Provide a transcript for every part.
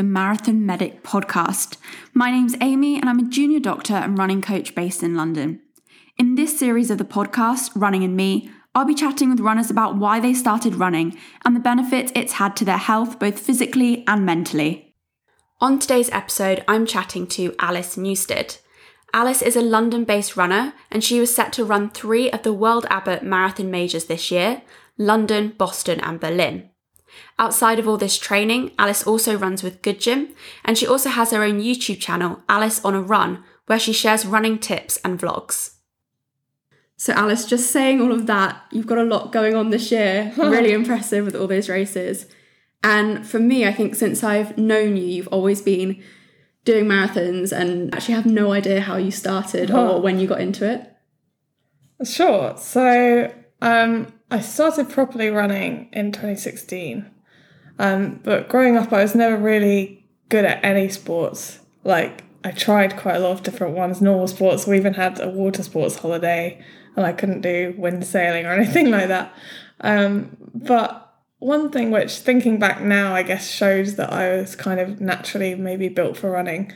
the Marathon Medic podcast. My name's Amy, and I'm a junior doctor and running coach based in London. In this series of the podcast, Running and Me, I'll be chatting with runners about why they started running and the benefits it's had to their health, both physically and mentally. On today's episode, I'm chatting to Alice Newstead. Alice is a London based runner, and she was set to run three of the World Abbott Marathon Majors this year London, Boston, and Berlin. Outside of all this training, Alice also runs with Good Gym, and she also has her own YouTube channel, Alice on a Run, where she shares running tips and vlogs. So, Alice, just saying all of that, you've got a lot going on this year. really impressive with all those races. And for me, I think since I've known you, you've always been doing marathons and actually have no idea how you started or when you got into it. Sure. So, um, I started properly running in 2016. Um, but growing up, I was never really good at any sports. Like, I tried quite a lot of different ones, normal sports. We even had a water sports holiday, and I couldn't do wind sailing or anything like that. Um, but one thing which, thinking back now, I guess shows that I was kind of naturally maybe built for running.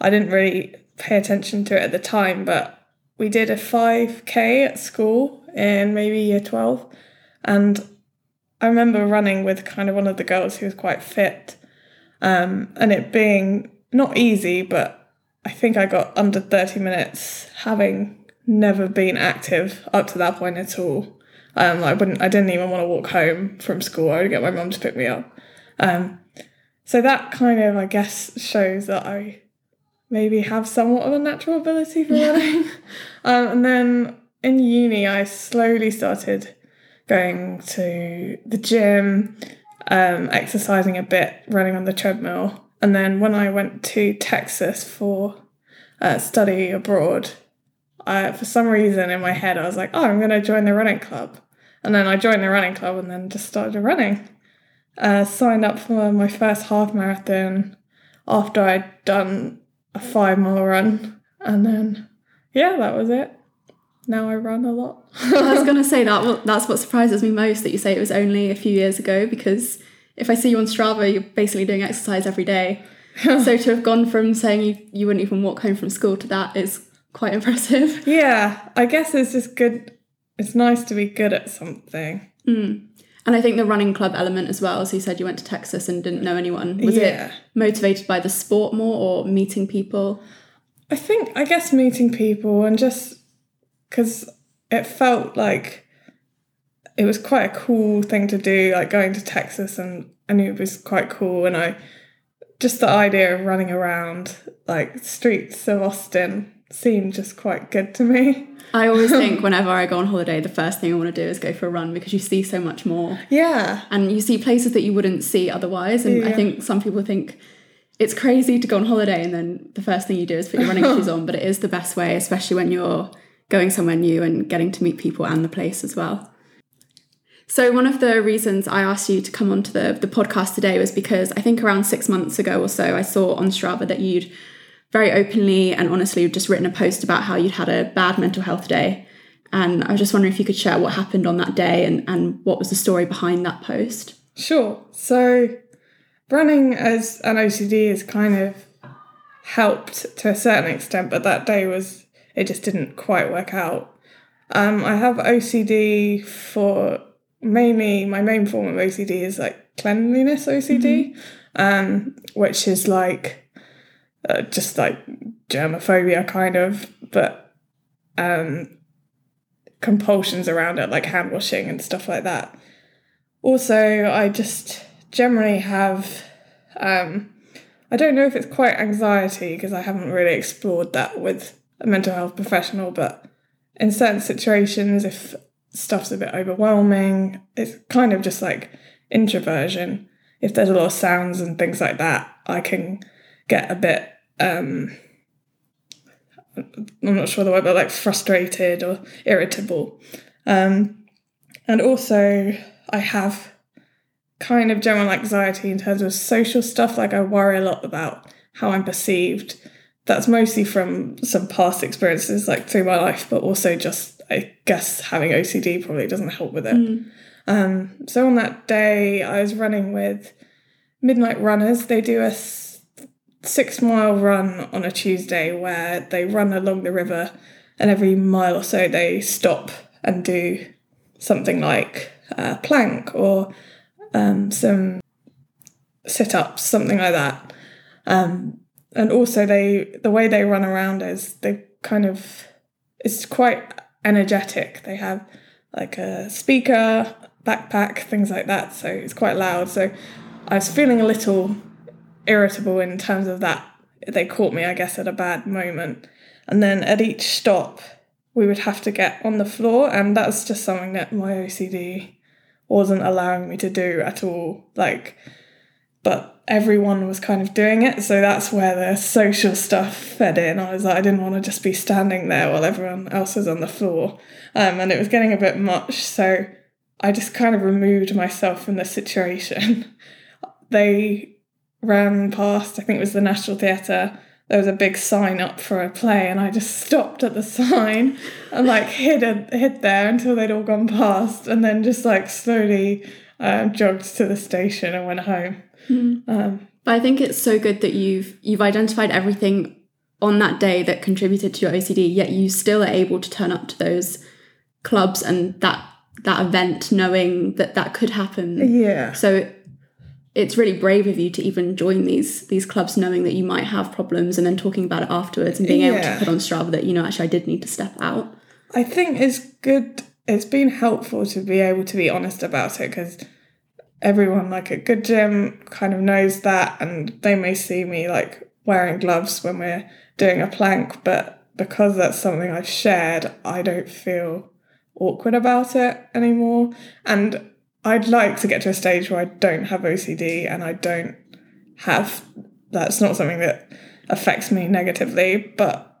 I didn't really pay attention to it at the time, but we did a 5k at school in maybe year 12. And I remember running with kind of one of the girls who was quite fit. Um, and it being not easy, but I think I got under 30 minutes having never been active up to that point at all. Um, I wouldn't, I didn't even want to walk home from school. I would get my mum to pick me up. Um, so that kind of, I guess, shows that I maybe have somewhat of a natural ability for running. um, and then in uni, I slowly started going to the gym, um, exercising a bit, running on the treadmill. And then when I went to Texas for uh, study abroad, I, for some reason in my head, I was like, oh, I'm going to join the running club. And then I joined the running club and then just started running. Uh, signed up for my first half marathon after I'd done a five mile run. And then, yeah, that was it now I run a lot. I was going to say that. That's what surprises me most that you say it was only a few years ago because if I see you on Strava, you're basically doing exercise every day. so to have gone from saying you, you wouldn't even walk home from school to that is quite impressive. Yeah, I guess it's just good. It's nice to be good at something. Mm. And I think the running club element as well. As you said, you went to Texas and didn't know anyone. Was yeah. it motivated by the sport more or meeting people? I think, I guess, meeting people and just because it felt like it was quite a cool thing to do, like going to Texas, and I knew it was quite cool. And I just the idea of running around like streets of Austin seemed just quite good to me. I always think whenever I go on holiday, the first thing I want to do is go for a run because you see so much more. Yeah. And you see places that you wouldn't see otherwise. And yeah. I think some people think it's crazy to go on holiday and then the first thing you do is put your running shoes on, but it is the best way, especially when you're going somewhere new and getting to meet people and the place as well. So, one of the reasons I asked you to come onto the, the podcast today was because I think around six months ago or so, I saw on Strava that you'd very openly and honestly just written a post about how you'd had a bad mental health day. And I was just wondering if you could share what happened on that day and, and what was the story behind that post. Sure. So, running as an OCD has kind of helped to a certain extent, but that day was it just didn't quite work out. Um, I have OCD for mainly my main form of OCD is like cleanliness OCD, mm-hmm. um, which is like uh, just like germophobia kind of, but um, compulsions around it like hand washing and stuff like that. Also, I just generally have. Um, I don't know if it's quite anxiety because I haven't really explored that with a mental health professional, but in certain situations, if stuff's a bit overwhelming, it's kind of just like introversion. If there's a lot of sounds and things like that, I can get a bit um I'm not sure the word, but like frustrated or irritable. Um, and also, I have kind of general anxiety in terms of social stuff. Like, I worry a lot about how I'm perceived that's mostly from some past experiences like through my life, but also just I guess having OCD probably doesn't help with it. Mm. Um, so on that day, I was running with midnight runners. They do a s- six mile run on a Tuesday where they run along the river, and every mile or so they stop and do something like a plank or um, some sit ups, something like that. Um, and also, they the way they run around is they kind of it's quite energetic. They have like a speaker, backpack, things like that. So it's quite loud. So I was feeling a little irritable in terms of that. They caught me, I guess, at a bad moment. And then at each stop, we would have to get on the floor, and that's just something that my OCD wasn't allowing me to do at all. Like, but everyone was kind of doing it, so that's where the social stuff fed in. I was like, I didn't want to just be standing there while everyone else was on the floor, um, and it was getting a bit much. So I just kind of removed myself from the situation. they ran past, I think it was the National Theatre. There was a big sign up for a play, and I just stopped at the sign and like hid a, hid there until they'd all gone past, and then just like slowly um, jogged to the station and went home. Um, But I think it's so good that you've you've identified everything on that day that contributed to your OCD, yet you still are able to turn up to those clubs and that that event knowing that that could happen. yeah, So it's really brave of you to even join these these clubs knowing that you might have problems and then talking about it afterwards and being able to put on Strava that you know actually I did need to step out. I think it's good. It's been helpful to be able to be honest about it because everyone, like a good gym, kind of knows that, and they may see me like wearing gloves when we're doing a plank, but because that's something I've shared, I don't feel awkward about it anymore. And I'd like to get to a stage where I don't have OCD and I don't have that's not something that affects me negatively, but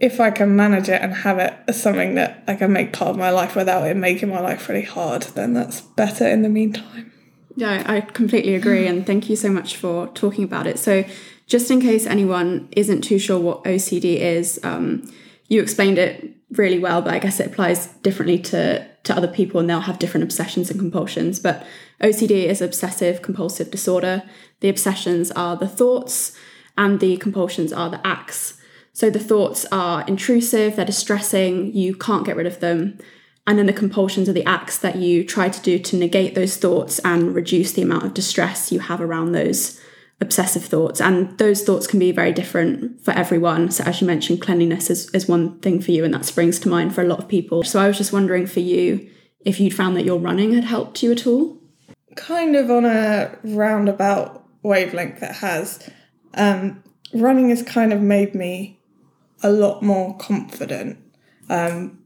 if I can manage it and have it as something that I can make part of my life without it making my life really hard, then that's better in the meantime. Yeah, I completely agree. And thank you so much for talking about it. So, just in case anyone isn't too sure what OCD is, um, you explained it really well, but I guess it applies differently to, to other people and they'll have different obsessions and compulsions. But OCD is obsessive compulsive disorder. The obsessions are the thoughts and the compulsions are the acts. So, the thoughts are intrusive, they're distressing, you can't get rid of them. And then the compulsions are the acts that you try to do to negate those thoughts and reduce the amount of distress you have around those obsessive thoughts. And those thoughts can be very different for everyone. So, as you mentioned, cleanliness is, is one thing for you, and that springs to mind for a lot of people. So, I was just wondering for you if you'd found that your running had helped you at all. Kind of on a roundabout wavelength that has. Um, running has kind of made me a lot more confident. Um,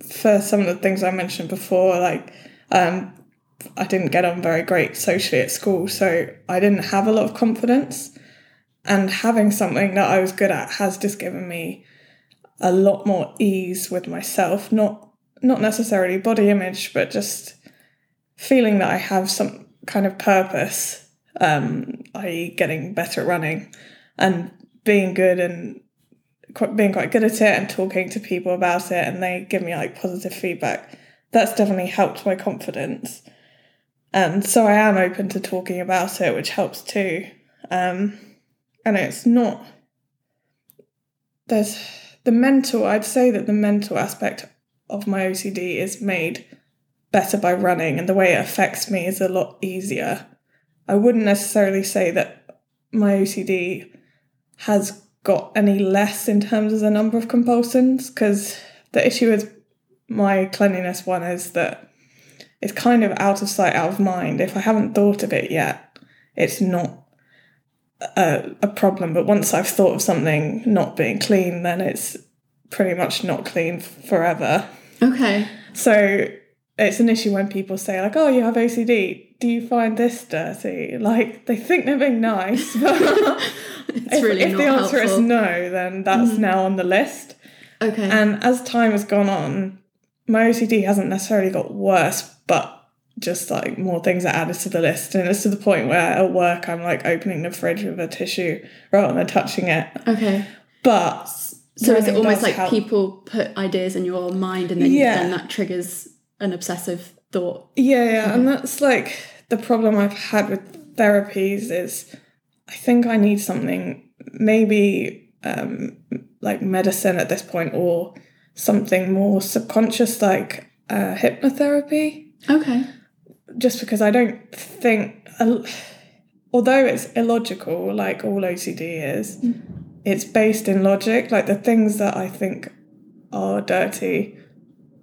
for some of the things I mentioned before, like um, I didn't get on very great socially at school, so I didn't have a lot of confidence. And having something that I was good at has just given me a lot more ease with myself. Not not necessarily body image, but just feeling that I have some kind of purpose, um, i.e., getting better at running and being good and quite, being quite good at it and talking to people about it, and they give me like positive feedback. That's definitely helped my confidence. And so I am open to talking about it, which helps too. Um, and it's not, there's the mental, I'd say that the mental aspect of my OCD is made better by running, and the way it affects me is a lot easier. I wouldn't necessarily say that my OCD has got any less in terms of the number of compulsions, because the issue with my cleanliness one is that it's kind of out of sight, out of mind. If I haven't thought of it yet, it's not a, a problem. But once I've thought of something not being clean, then it's pretty much not clean forever. Okay. So it's an issue when people say, like, oh, you have OCD. Do you find this dirty? Like, they think they're being nice, but It's if, really if the answer helpful. is no, then that's mm-hmm. now on the list. okay. And as time has gone on, my OCD hasn't necessarily got worse, but just like more things are added to the list. And it's to the point where at work I'm like opening the fridge with a tissue rather than touching it. okay. But So is it almost like help. people put ideas in your mind and then, Yeah. then that triggers an obsessive thought? Yeah, yeah, and that's like the problem I've had with therapies is I think I need something maybe um, like medicine at this point or something more subconscious like uh, hypnotherapy Okay. just because I don't think, although it's illogical, like all OCD is, it's based in logic. Like the things that I think are dirty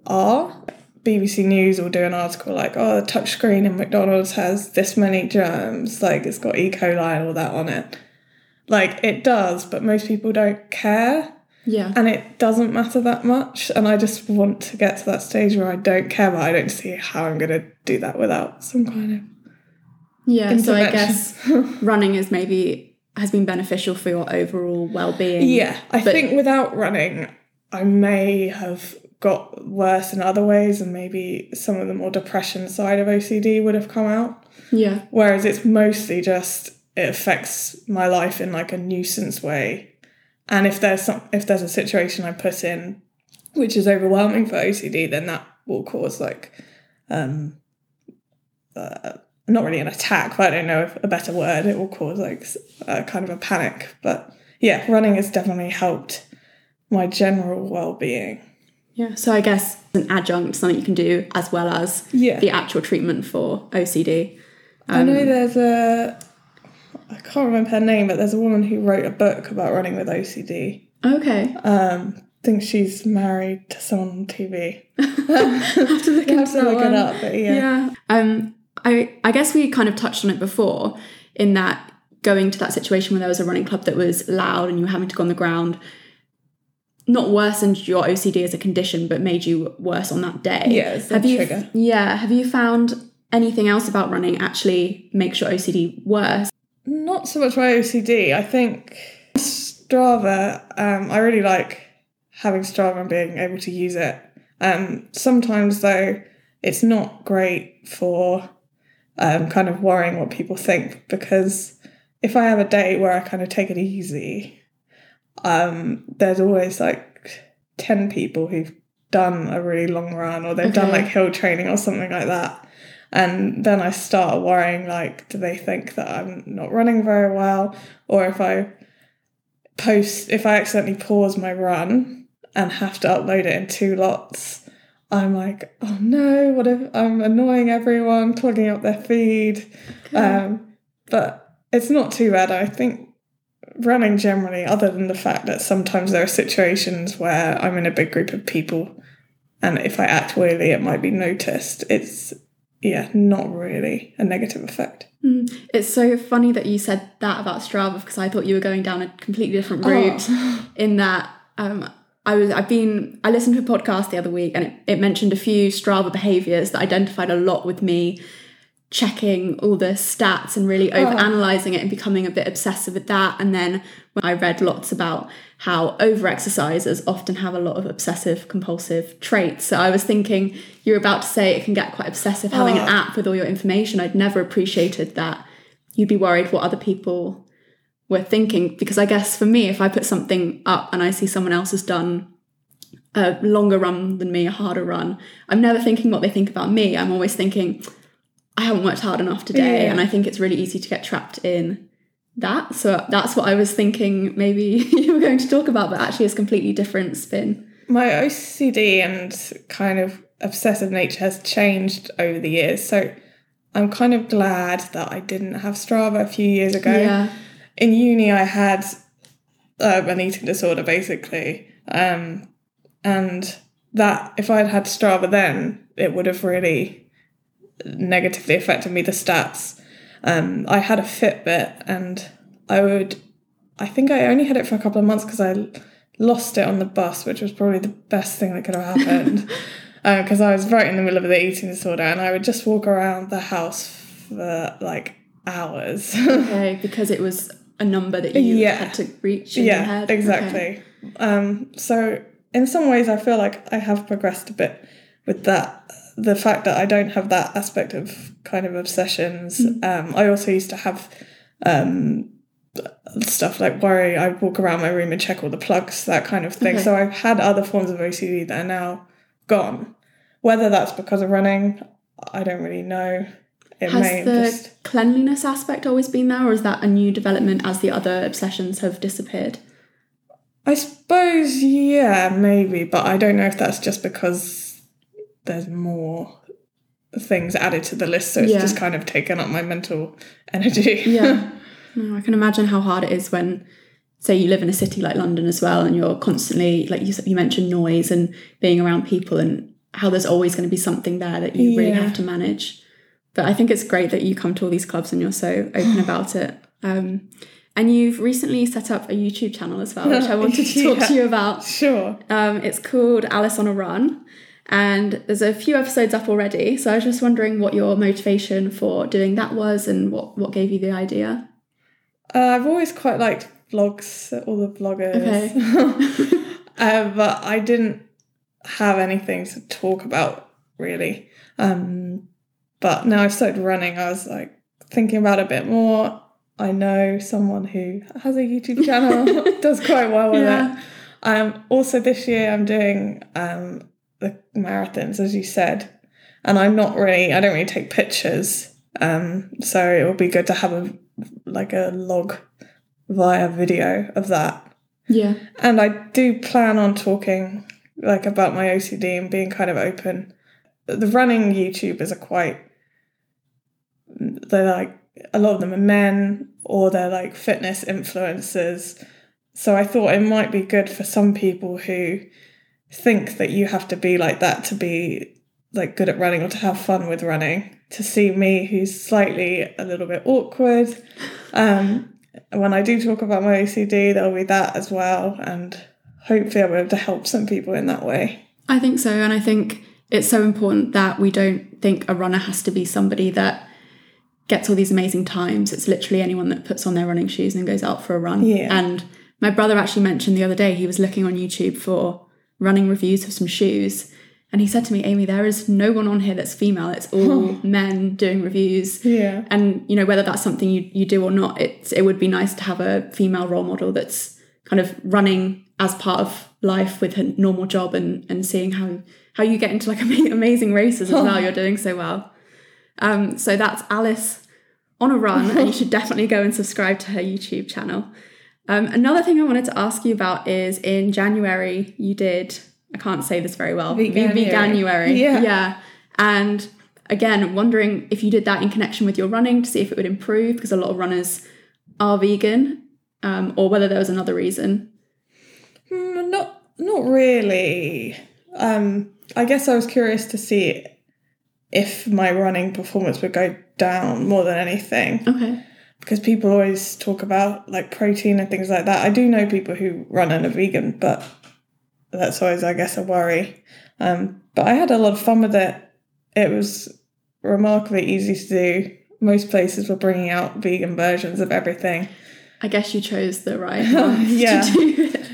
are. BBC News will do an article like, oh, the touchscreen in McDonald's has this many germs, like it's got E. coli and all that on it. Like it does, but most people don't care Yeah. and it doesn't matter that much. And I just want to get to that stage where I don't care, but I don't see how I'm going to do that without some kind of Yeah, so I guess running is maybe has been beneficial for your overall well-being. Yeah, I think without running, I may have got worse in other ways, and maybe some of the more depression side of OCD would have come out. Yeah. Whereas it's mostly just it affects my life in like a nuisance way, and if there's some if there's a situation I put in which is overwhelming for OCD, then that will cause like um uh, not really an attack, but I don't know if a better word. It will cause like a kind of a panic. But yeah, running has definitely helped my general well-being. Yeah. So I guess an adjunct, something you can do as well as Yeah. the actual treatment for OCD. I know there's a I can't remember her name, but there's a woman who wrote a book about running with OCD. Okay. Um, I think she's married to someone on TV. have to look have to look it up, but yeah. Yeah. Um, I I guess we kind of touched on it before in that going to that situation where there was a running club that was loud and you were having to go on the ground not worsened your OCD as a condition, but made you worse on that day. Yeah, have you, trigger. Yeah. Have you found anything else about running actually makes your OCD worse? Not so much my OCD. I think Strava, um, I really like having Strava and being able to use it. Um, sometimes, though, it's not great for um, kind of worrying what people think because if I have a day where I kind of take it easy, um, there's always like 10 people who've done a really long run or they've done like hill training or something like that. And then I start worrying like, do they think that I'm not running very well? Or if I post, if I accidentally pause my run and have to upload it in two lots, I'm like, oh no, what if I'm annoying everyone, clogging up their feed? Um, but it's not too bad. I think running generally, other than the fact that sometimes there are situations where I'm in a big group of people and if I act weirdly, it might be noticed. It's, yeah, not really a negative effect. Mm. It's so funny that you said that about Strava because I thought you were going down a completely different Oh. route in that um, I was I've been I listened to a podcast the other week and it, it mentioned a few Strava behaviors that identified a lot with me checking all the stats and really uh-huh. over analyzing it and becoming a bit obsessive with that. And then when I read lots about how over exercisers often have a lot of obsessive compulsive traits. So I was thinking you're about to say it can get quite obsessive having an Oh. app with all your information. I'd never appreciated that. You'd be worried what other people were thinking. Because I guess for me if I put something up and I see someone else has done a longer run than me, a harder run, I'm never thinking what they think about me. I'm always thinking I haven't worked hard enough today Yeah. and I think it's really easy to get trapped in that. So that's what I was thinking maybe you were going to talk about but actually it's completely different spin. My OCD and kind of obsessive nature has changed over the years. So I'm kind of glad that I didn't have Strava a few years ago. Yeah. In uni, I had um, an eating disorder basically. Um, and that, if I'd had Strava then, it would have really negatively affected me, the stats. Um, I had a Fitbit and I would, I think I only had it for a couple of months because I lost it on the bus, which was probably the best thing that could have happened. Because I was right in the middle of the eating disorder and I would just walk around the house for like hours. Okay, because it was a number that you Yeah. had to reach in your yeah, head. Okay. exactly. Um, so in some ways, I feel like I have progressed a bit with that. The fact that I don't have that aspect of kind of obsessions. Mm. Um, I also used to have um, stuff like worry. I walk around my room and check all the plugs, that kind of thing. Okay. So I've had other forms of OCD that are now gone. Whether that's because of running, I don't really know. it Has may the just cleanliness aspect always been there, or is that a new development as the other obsessions have disappeared? I suppose, yeah, maybe, but I don't know if that's just because there's more things added to the list, so it's Yeah. just kind of taken up my mental energy. Yeah. no, I can imagine how hard it is when, say, you live in a city like London as well, and you're constantly, like you, you mentioned, noise and being around people, and how there's always going to be something there that you really have to manage. But I think it's great that you come to all these clubs and you're so open about it. Um, and you've recently set up a YouTube channel as well, which I wanted to talk Yeah. to you about. sure. Um, it's called Alice on a Run, and there's a few episodes up already. So I was just wondering what your motivation for doing that was, and what what gave you the idea. Uh, I've always quite liked vlogs, all the vloggers. Okay. uh, but I didn't have anything to talk about really. Um, but now I've started running, I was like thinking about it a bit more. I know someone who has a YouTube channel, does quite well with Yeah. it. Um, also, this year I'm doing um, the marathons, as you said, and I'm not really, I don't really take pictures. Um, so it would be good to have a like a log via video of that. Yeah. And I do plan on talking like about my OCD and being kind of open. The running YouTubers are quite they're like a lot of them are men or they're like fitness influencers. So I thought it might be good for some people who think that you have to be like that to be like good at running or to have fun with running to see me who's slightly a little bit awkward um when i do talk about my ocd there'll be that as well and hopefully i'll be able to help some people in that way I think so, and I think it's so important that we don't think a runner has to be somebody that gets all these amazing times. It's literally anyone that puts on their running shoes and goes out for a run. Yeah. And my brother actually mentioned the other day he was looking on YouTube for running reviews of some shoes. And he said to me, Amy, there is no one on here that's female. It's all men doing reviews. yeah And you know whether that's something you, you do or not, it's it would be nice to have a female role model that's kind of running as part of life with her normal job and and seeing how how you get into like amazing races as well. You're doing so well. Um, so that's Alice on a run, and you should definitely go and subscribe to her YouTube channel. Um, another thing I wanted to ask you about is in January you did I can't say this very well Veganuary. Veganuary. Yeah. yeah, and again wondering if you did that in connection with your running to see if it would improve because a lot of runners are vegan um, or whether there was another reason Mm, not not really um i guess i was curious to see if my running performance would go down more than anything okay because people always talk about like protein and things like that. I do know people who run and are vegan, but that's always, I guess, a worry. Um, but I had a lot of fun with it. It was remarkably easy to do. Most places were bringing out vegan versions of everything. I guess you chose the right Yeah. to do it.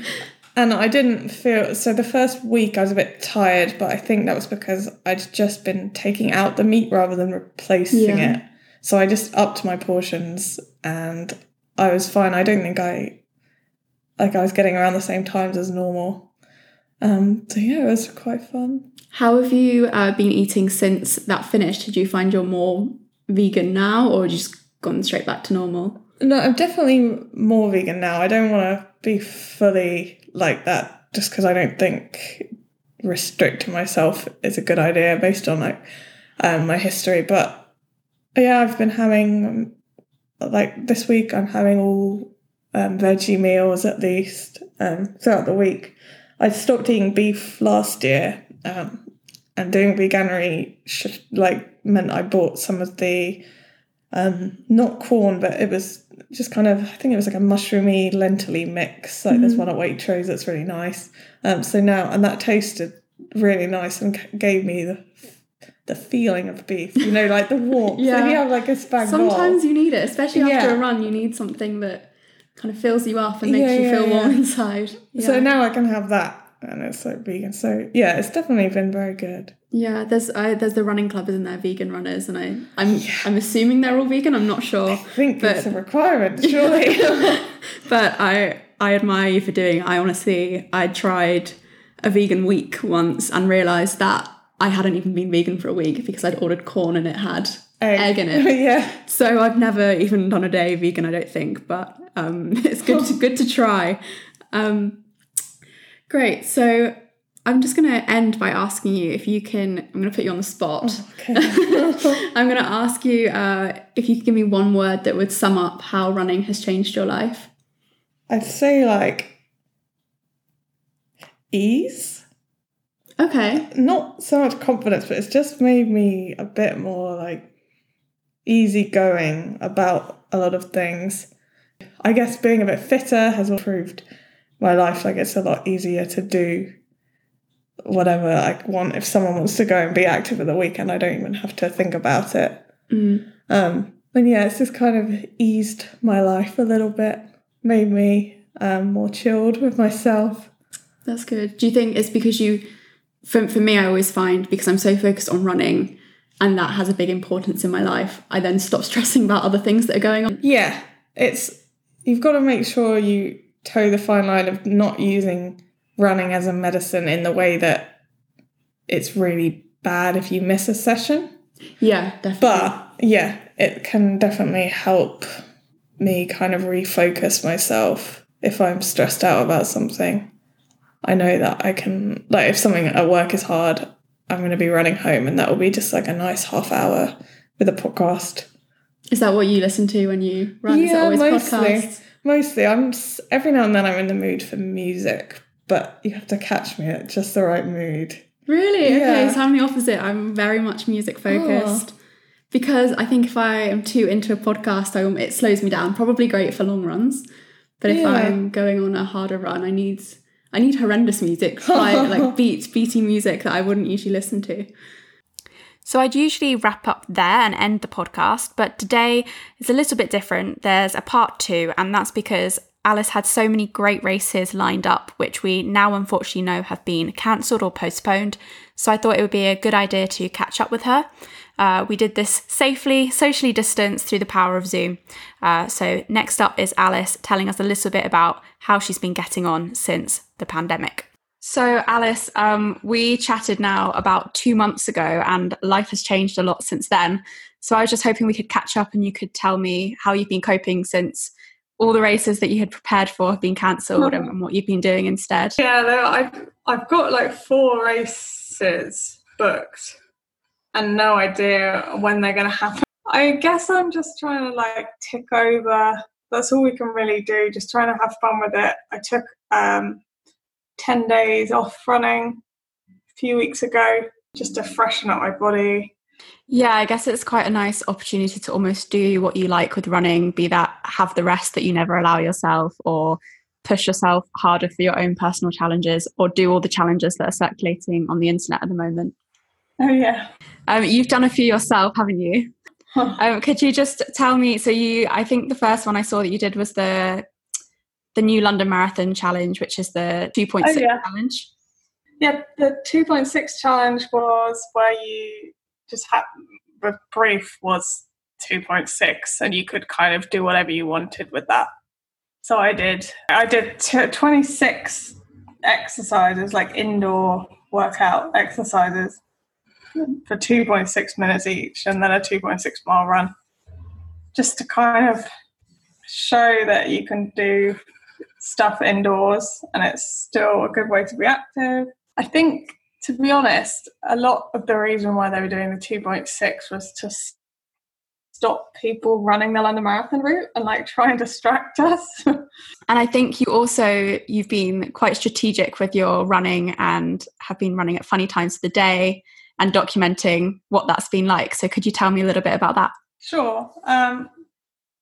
And I didn't feel so the first week I was a bit tired, but I think that was because I'd just been taking out the meat rather than replacing Yeah. it. So I just upped my portions and I was fine. I don't think I like I was getting around the same times as normal. Um so yeah, it was quite fun. How have you uh, been eating since that finished? Did you find you're more vegan now, or just gone straight back to normal? No, I'm definitely more vegan now. I don't want to be fully like that just because I don't think restricting myself is a good idea based on like um, my history. But yeah, I've been having like this week. I'm having all um, veggie meals at least um, throughout the week. I stopped eating beef last year, um, and doing Veganuary sh- like meant I bought some of the um, not Quorn, but it was just kind of I think it was like a mushroomy lentil mix. Like there's one at Waitrose that's really nice. Um, so now and that tasted really nice and gave me the the feeling of beef. You know, like the warmth. Yeah. So you have like a spag Sometimes you need it, especially after Yeah. a run. You need something that kind of fills you up and makes Yeah, you yeah, feel warm inside. Yeah. So now I can have that, and it's like vegan. So yeah, it's definitely been very good. Yeah, there's I, there's the running club, isn't there? Vegan runners, and I I'm I'm assuming they're all vegan. I'm not sure, I think But- it's a requirement, surely. but I I admire you for doing. I honestly I tried a vegan week once and realised that I hadn't even been vegan for a week because I'd ordered Quorn and it had egg, egg in it. yeah. So I've never even done a day vegan, I don't think, but um, it's good to, good to try. Um, great. So I'm just going to end by asking you if you can. I'm going to put you on the spot. Oh, okay. I'm going to ask you uh, if you could give me one word that would sum up how running has changed your life. I'd say like ease. Okay. Not so much confidence, but it's just made me a bit more like easygoing about a lot of things. I guess being a bit fitter has improved my life. Like it's a lot easier to do whatever I want. If someone wants to go and be active at the weekend, I don't even have to think about it. Mm. Um, and yeah, it's just kind of eased my life a little bit, made me um, more chilled with myself. That's good. Do you think it's because you, for, for me, I always find because I'm so focused on running and that has a big importance in my life, I then stop stressing about other things that are going on. Yeah, it's, you've got to make sure you toe the fine line of not using running as a medicine in the way that it's really bad if you miss a session. Yeah, definitely. But yeah, it can definitely help me kind of refocus myself if I'm stressed out about something. I know that I can, like, if something at work is hard, I'm going to be running home and that will be just like a nice half hour with a podcast. Is that what you listen to when you run? Yeah, mostly. Podcasts? Mostly. I'm every now and then I'm in the mood for music, but you have to catch me at just the right mood. Really? Yeah. Okay, so I'm the opposite. I'm very much music oh. focused. Oh. Because I think if I am too into a podcast, I, it slows me down. Probably great for long runs, but if yeah. I'm going on a harder run, I need I need horrendous music, like, like beat beaty music that I wouldn't usually listen to. So I'd usually wrap up there and end the podcast, but today is a little bit different. There's a part two, and that's because Alice had so many great races lined up, which we now unfortunately know have been cancelled or postponed. So I thought it would be a good idea to catch up with her. Uh, we did this safely, socially distanced through the power of Zoom. Uh, so next up is Alice telling us a little bit about how she's been getting on since the pandemic. So, Alice, um, we chatted now about two months ago, and life has changed a lot since then. So, I was just hoping we could catch up and you could tell me how you've been coping since all the races that you had prepared for have been cancelled and, and, what you've been doing instead? Yeah, no, I've I've got like four races booked and no idea when they're going to happen. I guess I'm just trying to like tick over. That's all we can really do. Just trying to have fun with it. I took um, ten days off running a few weeks ago just to freshen up my body yeah, I guess it's quite a nice opportunity to almost do what you like with running, be that have the rest that you never allow yourself, or push yourself harder for your own personal challenges, or do all the challenges that are circulating on the internet at the moment. Oh, yeah. Um, you've done a few yourself, haven't you? um, could you just tell me? So, you, I think the first one I saw that you did was the the new London Marathon Challenge, which is the 2.6 oh, yeah. challenge. Yeah, the 2.6 challenge was where you just had the brief was 2.6 and you could kind of do whatever you wanted with that so i did i did t- 26 exercises like indoor workout exercises for 2.6 minutes each and then a 2.6 mile run. Just to kind of show that you can do stuff indoors and it's still a good way to be active. I think to be honest, a lot of the reason why they were doing the 2.6 was to stop people running the London Marathon route and like try and distract us. and I think you also you've been quite strategic with your running and have been running at funny times of the day and documenting what that's been like. So could you tell me a little bit about that? Sure. Um,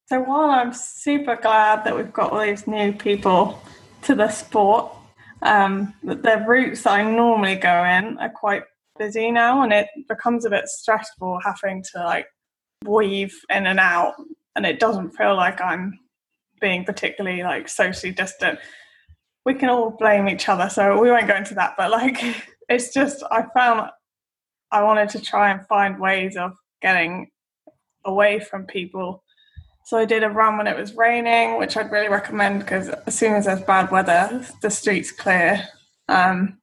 so while I'm super glad that we've got all these new people to the sport, um, the routes that I normally go in are quite busy now, and it becomes a bit stressful having to like weave in and out, and it doesn't feel like I'm being particularly like socially distant. We can all blame each other, so we won't go into that. But like, it's just I found I wanted to try and find ways of getting away from people so I did a run when it was raining, which I'd really recommend because as soon as there's bad weather, the streets clear. Um,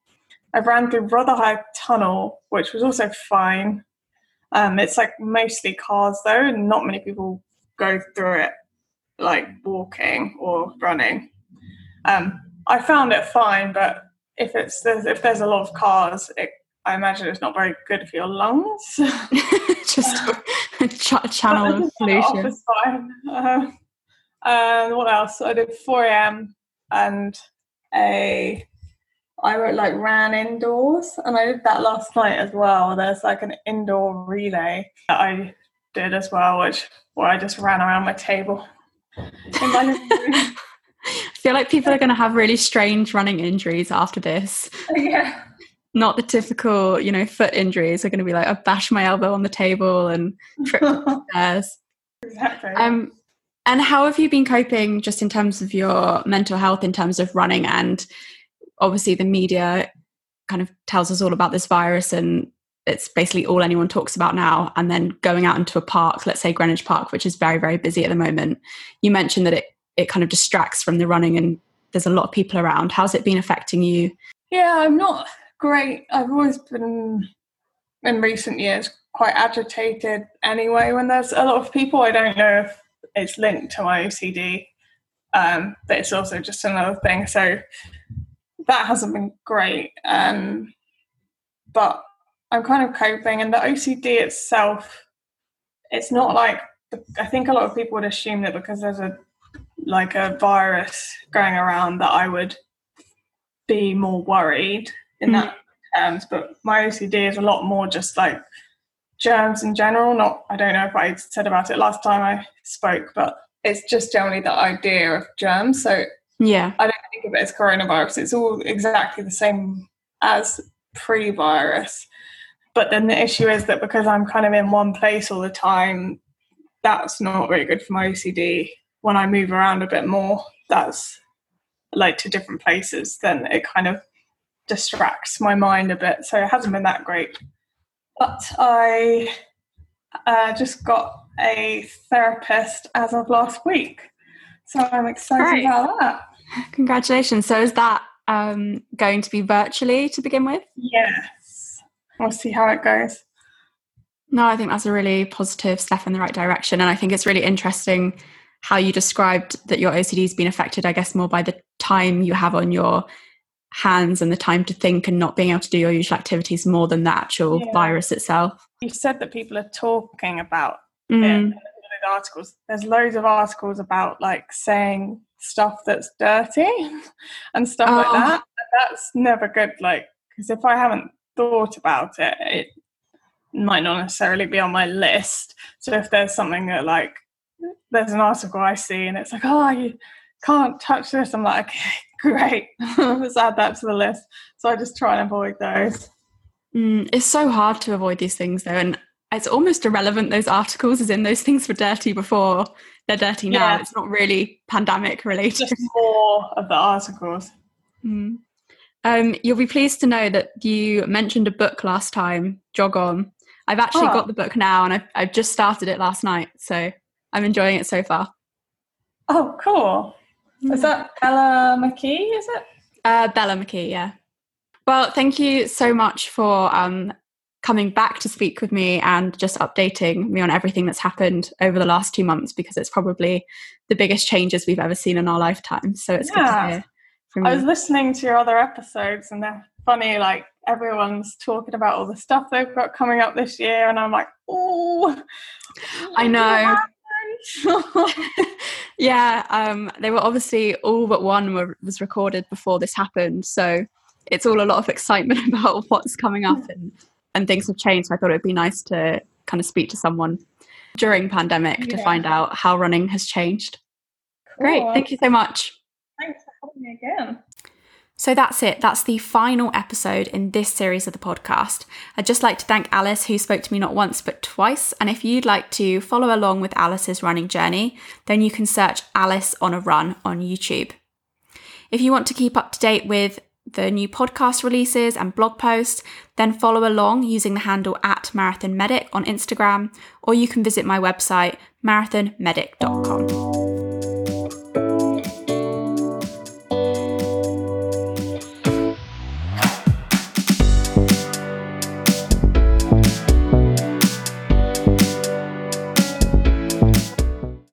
I ran through Rotherhithe Tunnel, which was also fine. Um, it's like mostly cars though, and not many people go through it like walking or running. Um, I found it fine, but if it's if there's a lot of cars, it, I imagine it's not very good for your lungs. Just a ch- channel of pollution. Uh, and what else? I did 4 a.m. and a I wrote like ran indoors, and I did that last night as well. There's like an indoor relay that I did as well, which where I just ran around my table. I feel like people are going to have really strange running injuries after this. Yeah. Not the typical, you know, foot injuries. Are going to be like, I bashed my elbow on the table and tripped stairs. Exactly. Um, and how have you been coping just in terms of your mental health, in terms of running? And obviously, the media kind of tells us all about this virus and it's basically all anyone talks about now. And then going out into a park, let's say Greenwich Park, which is very, very busy at the moment. You mentioned that it, it kind of distracts from the running and there's a lot of people around. How's it been affecting you? Yeah, I'm not great. I've always been, in recent years, quite agitated anyway when there's a lot of people. I don't know if it's linked to my OCD, um, but it's also just another thing. So that hasn't been great. Um, but I'm kind of coping, and the OCD itself, it's not like I think a lot of people would assume that because there's a like a virus going around that I would be more worried in that mm-hmm. terms. But my OCD is a lot more just like germs in general. Not I don't know if I said about it last time I spoke, but it's just generally the idea of germs. So yeah, I don't think of it as coronavirus. It's all exactly the same as pre-virus. But then the issue is that because I'm kind of in one place all the time, that's not very good for my OCD. When I move around a bit more, that's like to different places, then it kind of distracts my mind a bit. So it hasn't been that great. But I uh, just got a therapist as of last week. So I'm excited Great. about that. Congratulations. So is that um, going to be virtually to begin with? Yes, we'll see how it goes. No, I think that's a really positive step in the right direction. And I think it's really interesting how you described that your OCD has been affected, I guess, more by the time you have on your hands and the time to think and not being able to do your usual activities more than the actual yeah. virus itself. You said that people are talking about mm. it articles. There's loads of articles about like saying stuff that's dirty and stuff oh. like that. That's never good. Like, because if I haven't thought about it, it might not necessarily be on my list. So if there's something that like there's an article I see and it's like, oh, you can't touch this, I'm like, okay, great, let's add that to the list. So I just try and avoid those. Mm, it's so hard to avoid these things though, and it's almost irrelevant. Those articles, as in those things were dirty before, they're dirty now. It's not really pandemic related. Just more of the articles. Mm. Um, you'll be pleased to know that you mentioned a book last time, Jog On. I've actually oh. got the book now and I've, I've just started it last night. So I'm enjoying it so far. Oh, cool. Is that Bella Mackie, is it? Uh, Bella Mackie, yeah. Well, thank you so much for um, coming back to speak with me and just updating me on everything that's happened over the last two months because it's probably the biggest changes we've ever seen in our lifetime. So it's yeah. good to hear I was listening to your other episodes and they're funny, like everyone's talking about all the stuff they've got coming up this year, and I'm like, oh, I know. yeah, um, they were obviously all but one were, was recorded before this happened, so it's all a lot of excitement about what's coming up and and things have changed. So I thought it'd be nice to kind of speak to someone during pandemic yeah. to find out how running has changed. Cool. Great, thank you so much. Thanks for having me again. So that's it. That's the final episode in this series of the podcast. I'd just like to thank Alice, who spoke to me not once but twice. And if you'd like to follow along with Alice's running journey, then you can search Alice on a Run on YouTube. If you want to keep up to date with the new podcast releases and blog posts, then follow along using the handle at Marathon Medic on Instagram, or you can visit my website, marathonmedic.com.